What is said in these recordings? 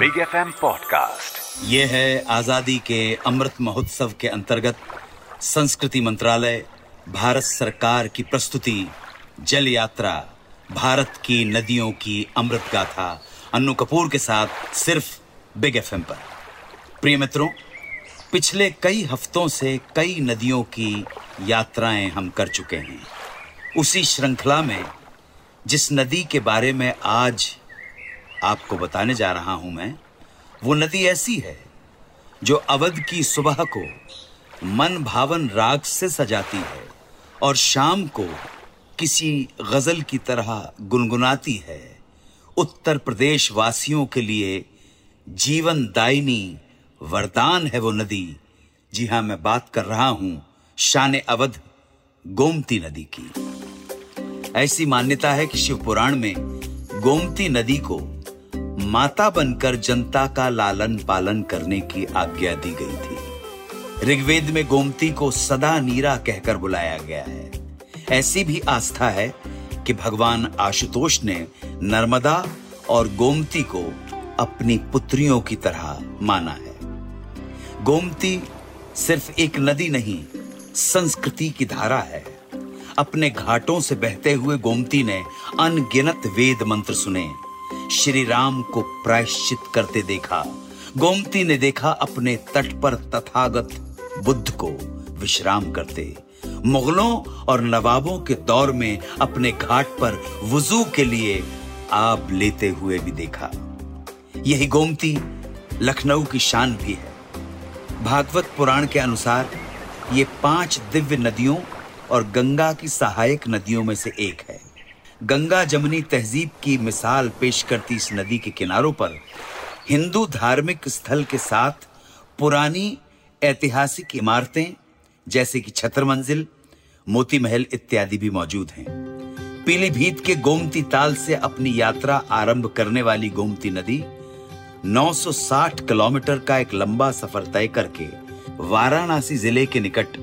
Big F M podcast. ये है आज़ादी के अमृत महोत्सव के अंतर्गत संस्कृति मंत्रालय, भारत सरकार की प्रस्तुति, जल यात्रा, भारत की नदियों की अमृत गाथा, अन्नू कपूर के साथ सिर्फ़ बिग एफ़ एम पर। प्रिय मित्रों, पिछले कई हफ्तों से कई नदियों की यात्राएँ हम कर चुके हैं। उसी श्रृंखला में, जिस नदी के बारे में आज आपको बताने जा रहा हूँ मैं, वो नदी ऐसी है, जो अवध की सुबह को मन भावन राग से सजाती है और शाम को किसी गज़ल की तरह गुनगुनाती है। उत्तर प्रदेश वासियों के लिए जीवन दायनी वरदान है वो नदी। जी हाँ, मैं बात कर रहा हूँ शान अवध गोमती नदी की। ऐसी मान्यता है कि शिव पुराण में गोमती नदी को माता बनकर जनता का लालन पालन करने की आज्ञा दी गई थी। ऋग्वेद में गोमती को सदा नीरा कहकर बुलाया गया है। ऐसी भी आस्था है कि भगवान आशुतोष ने नर्मदा और गोमती को अपनी पुत्रियों की तरह माना है। गोमती सिर्फ़ एक नदी नहीं, संस्कृति की धारा है। अपने घाटों से बहते हुए गोमती ने अनगिनत वेद मंत्र सुने। श्री राम को प्रायश्चित करते देखा। गोमती ने देखा अपने तट पर तथागत बुद्ध को विश्राम करते। मुगलों और नवाबों के दौर में अपने घाट पर वज़ू के लिए आब लेते हुए भी देखा। यही गोमती लखनऊ की शान भी है। भागवत पुराण के अनुसार ये पाँच दिव्य नदियों और गंगा की सहायक नदियों में से एक है। गंगा जमनी तहजीब की मिसाल पेश करती इस नदी के किनारों पर हिंदू धार्मिक स्थल के साथ पुरानी ऐतिहासिक इमारतें, जैसे कि छतर मंजिल, मोती महल इत्यादि भी मौजूद हैं। पीलीभीत के गोमती ताल से अपनी यात्रा आरंभ करने वाली गोमती नदी 960 किलोमीटर का एक लंबा सफ़र तय करके वाराणसी ज़िले के निकट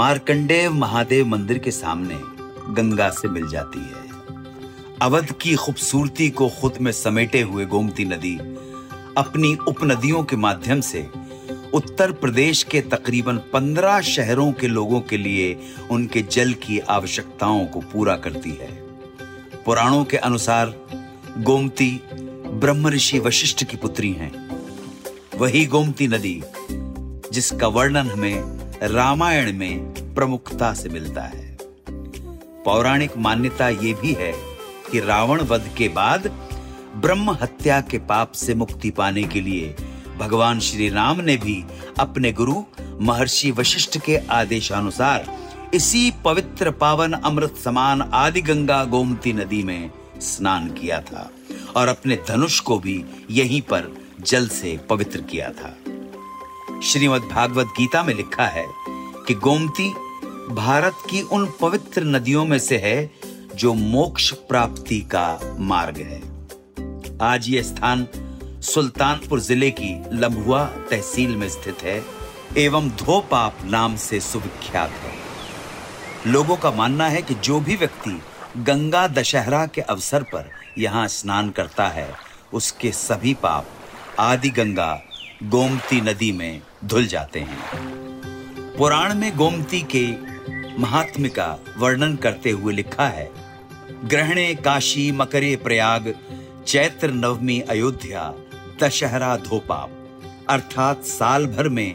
मार्कंडेय महादेव मंदिर के सामने गंगा से मिल जाती है। अवध की खूबसूरती को खुद में समेटे हुए गोमती नदी अपनी उपनदियों के माध्यम से उत्तर प्रदेश के तकरीबन पंद्रह शहरों के लोगों के लिए उनके जल की आवश्यकताओं को पूरा करती है। पुराणों के अनुसार गोमती ब्रह्म ऋषि वशिष्ठ की पुत्री हैं। वही गोमती नदी, जिसका वर्णन हमें रामायण में प्रमुखता से मिलता है। पौराणिक मान्यता यह भी है कि रावण वध के बाद ब्रह्म हत्या के पाप से मुक्ति पाने के लिए भगवान श्री राम ने भी अपने गुरु महर्षि वशिष्ठ के आदेशानुसार इसी पवित्र पावन अमृत समान आदि गंगा गोमती नदी में स्नान किया था और अपने धनुष को भी यहीं पर जल से पवित्र किया था। श्रीमद् भागवत गीता में लिखा है कि गोमती भारत की उन पवित्र नदियों में से है जो मोक्ष प्राप्ति का मार्ग है। आज ये स्थान सुल्तानपुर ज़िले की लम्बुआ तहसील में स्थित है, एवं धोपाप नाम से सुविख्यात है। लोगों का मानना है कि जो भी व्यक्ति गंगा दशहरा के अवसर पर यहाँ स्नान करता है, उसके सभी पाप आदि गंगा गोमती नदी में धुल जाते हैं। पुराण में गोमती के महात्म का वर्णन करते हुए लिखा है ग्रहणे काशी मकरे प्रयाग, चैत्र नवमी अयोध्या, दशहरा धोपाप अर्थात साल भर में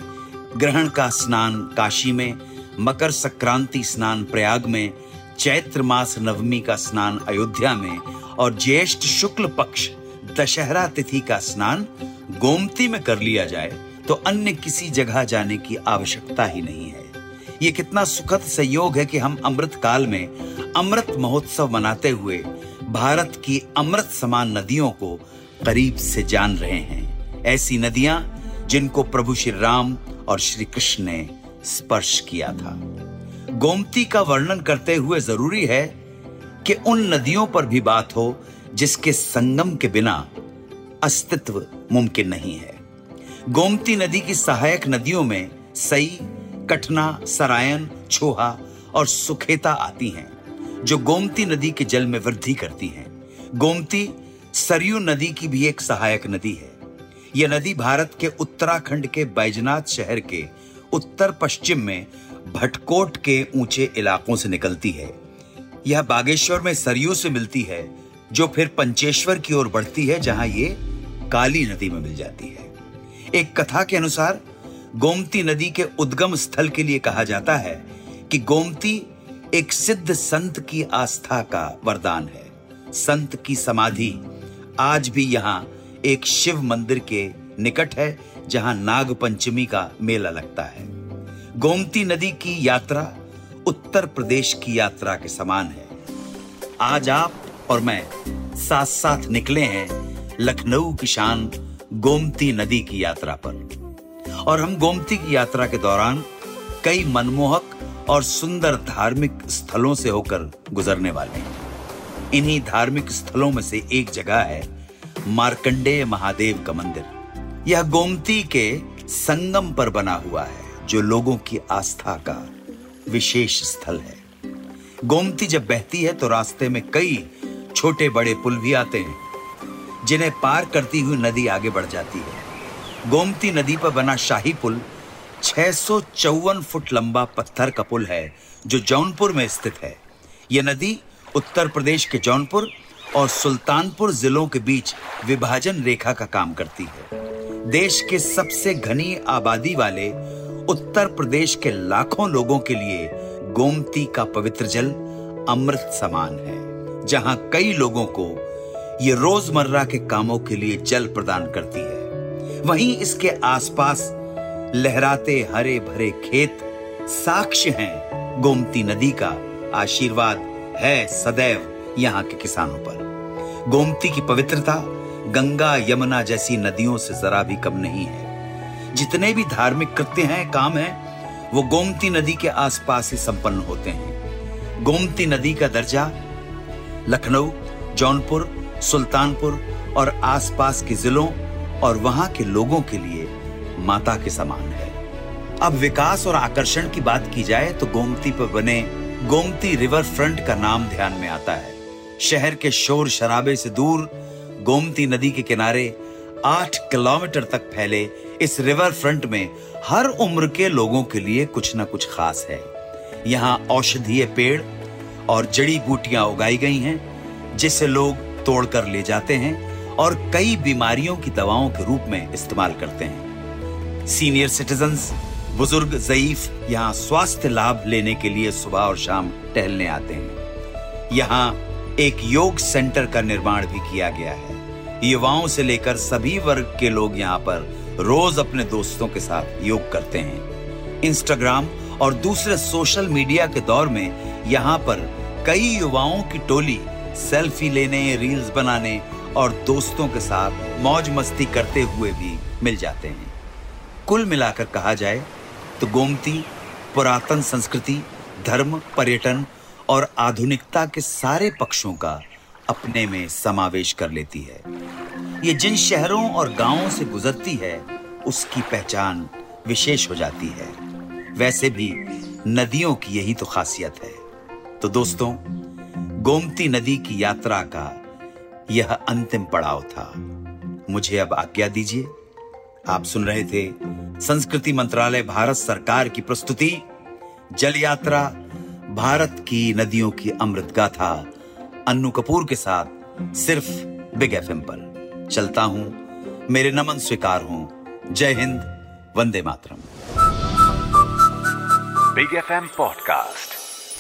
ग्रहण का स्नान काशी में, मकर संक्रांति स्नान प्रयाग में, चैत्र मास नवमी का स्नान अयोध्या में और ज्येष्ठ शुक्ल पक्ष दशहरा तिथि का स्नान गोमती में कर लिया जाए तो अन्य किसी जगह जाने की आवश्यकता ही नहीं है। ये कितना सुखद संयोग है कि हम अमृत काल में अमृत महोत्सव मनाते हुए भारत की अमृत समान नदियों को करीब से जान रहे हैं। ऐसी नदियाँ जिनको प्रभु श्री राम और श्री कृष्ण ने स्पर्श किया था। गोमती का वर्णन करते हुए ज़रूरी है कि उन नदियों पर भी बात हो जिसके संगम के बिना अस्तित्व मुमकिन नहीं है। गोमती नदी की सहायक नदियों में सई कटना, सरायन, छोहा और सुखेता आती हैं, जो गोमती नदी के जल में वृद्धि करती हैं। गोमती सरयू नदी की भी एक सहायक नदी है। यह नदी भारत के उत्तराखंड के बैजनाथ शहर के उत्तर पश्चिम में भटकोट के ऊँचे इलाकों से निकलती है। यह बागेश्वर में सरयू से मिलती है, जो फिर पंचेश्वर की ओर बढ़ती है, जहाँ ये काली नदी में मिल जाती है। एक कथा के अनुसार गोमती नदी के उद्गम स्थल के लिए कहा जाता है कि गोमती एक सिद्ध संत की आस्था का वरदान है। संत की समाधि आज भी यहाँ एक शिव मंदिर के निकट है, जहाँ नाग पंचमी का मेला लगता है। गोमती नदी की यात्रा उत्तर प्रदेश की यात्रा के समान है। आज आप और मैं साथ साथ निकले हैं लखनऊ की शान गोमती नदी की यात्रा पर। और हम गोमती की यात्रा के दौरान कई मनमोहक और सुंदर धार्मिक स्थलों से होकर गुजरने वाले हैं। इन्हीं धार्मिक स्थलों में से एक जगह है मार्कंडेय महादेव का मंदिर। यह गोमती के संगम पर बना हुआ है, जो लोगों की आस्था का विशेष स्थल है। गोमती जब बहती है तो रास्ते में कई छोटे बड़े पुल भी आते हैं, जिन्हें पार करती हुई नदी आगे बढ़ जाती है। गोमती नदी पर बना शाही पुल छह सौ चौवन फुट लंबा पत्थर का पुल है, जो जौनपुर में स्थित है। यह नदी उत्तर प्रदेश के जौनपुर और सुल्तानपुर जिलों के बीच विभाजन रेखा का काम करती है। देश के सबसे घनी आबादी वाले उत्तर प्रदेश के लाखों लोगों के लिए गोमती का पवित्र जल अमृत समान है, जहाँ कई लोगों को ये रोज़मर्रा के कामों के लिए जल प्रदान करती है। वहीं इसके आसपास लहराते हरे भरे खेत साक्ष्य हैं। गोमती नदी का आशीर्वाद है सदैव यहाँ के किसानों पर। गोमती की पवित्रता गंगा यमुना जैसी नदियों से जरा भी कम नहीं है। जितने भी धार्मिक कृत्य हैं, काम हैं, वो गोमती नदी के आसपास ही संपन्न होते हैं। गोमती नदी का दर्जा लखनऊ, जौनपुर, सुल्तानपुर और आसपास के जिलों और वहाँ के लोगों के लिए माता के समान है। अब विकास और आकर्षण की बात की जाए तो गोमती पर बने गोमती रिवर फ्रंट का नाम ध्यान में आता है। शहर के शोर शराबे से दूर गोमती नदी के किनारे आठ किलोमीटर तक फैले इस रिवर फ्रंट में हर उम्र के लोगों के लिए कुछ ना कुछ खास है। यहाँ औषधीय पेड़ और जड़ी बूटियाँ उगाई गई हैं, जिसे लोग तोड़कर ले जाते हैं और कई बीमारियों की दवाओं के रूप में इस्तेमाल करते हैं। सीनियर सिटीजन्स बुज़ुर्ग, जयीफ यहाँ स्वास्थ्य लाभ लेने के लिए सुबह और शाम टहलने आते हैं। यहाँ एक योग सेंटर का निर्माण भी किया गया है। युवाओं से लेकर सभी वर्ग के लोग यहाँ पर रोज अपने दोस्तों के साथ योग करते हैं। इंस्टाग्राम और दूसरे सोशल मीडिया के दौर में यहाँ पर कई युवाओं की टोली सेल्फी लेने रील्स बनाने और दोस्तों के साथ मौज मस्ती करते हुए भी मिल जाते हैं। कुल मिलाकर कहा जाए तो गोमती, पुरातन संस्कृति, धर्म, पर्यटन और आधुनिकता के सारे पक्षों का अपने में समावेश कर लेती है। ये जिन शहरों और गाँवों से गुजरती है, उसकी पहचान विशेष हो जाती है। वैसे भी नदियों की यही तो खासियत है। तो दोस्तों, गोमती नदी की यात्रा का यह अंतिम पड़ाव था। मुझे अब आज्ञा दीजिए। आप सुन रहे थे संस्कृति मंत्रालय भारत सरकार की प्रस्तुति। जल यात्रा भारत की नदियों की अमृत गाथा अन्नू कपूर के साथ सिर्फ़ बिग एफएम पर। चलता हूँ। मेरे नमन स्वीकार हूँ। जय हिंद। वंदे मातरम। Big F M podcast.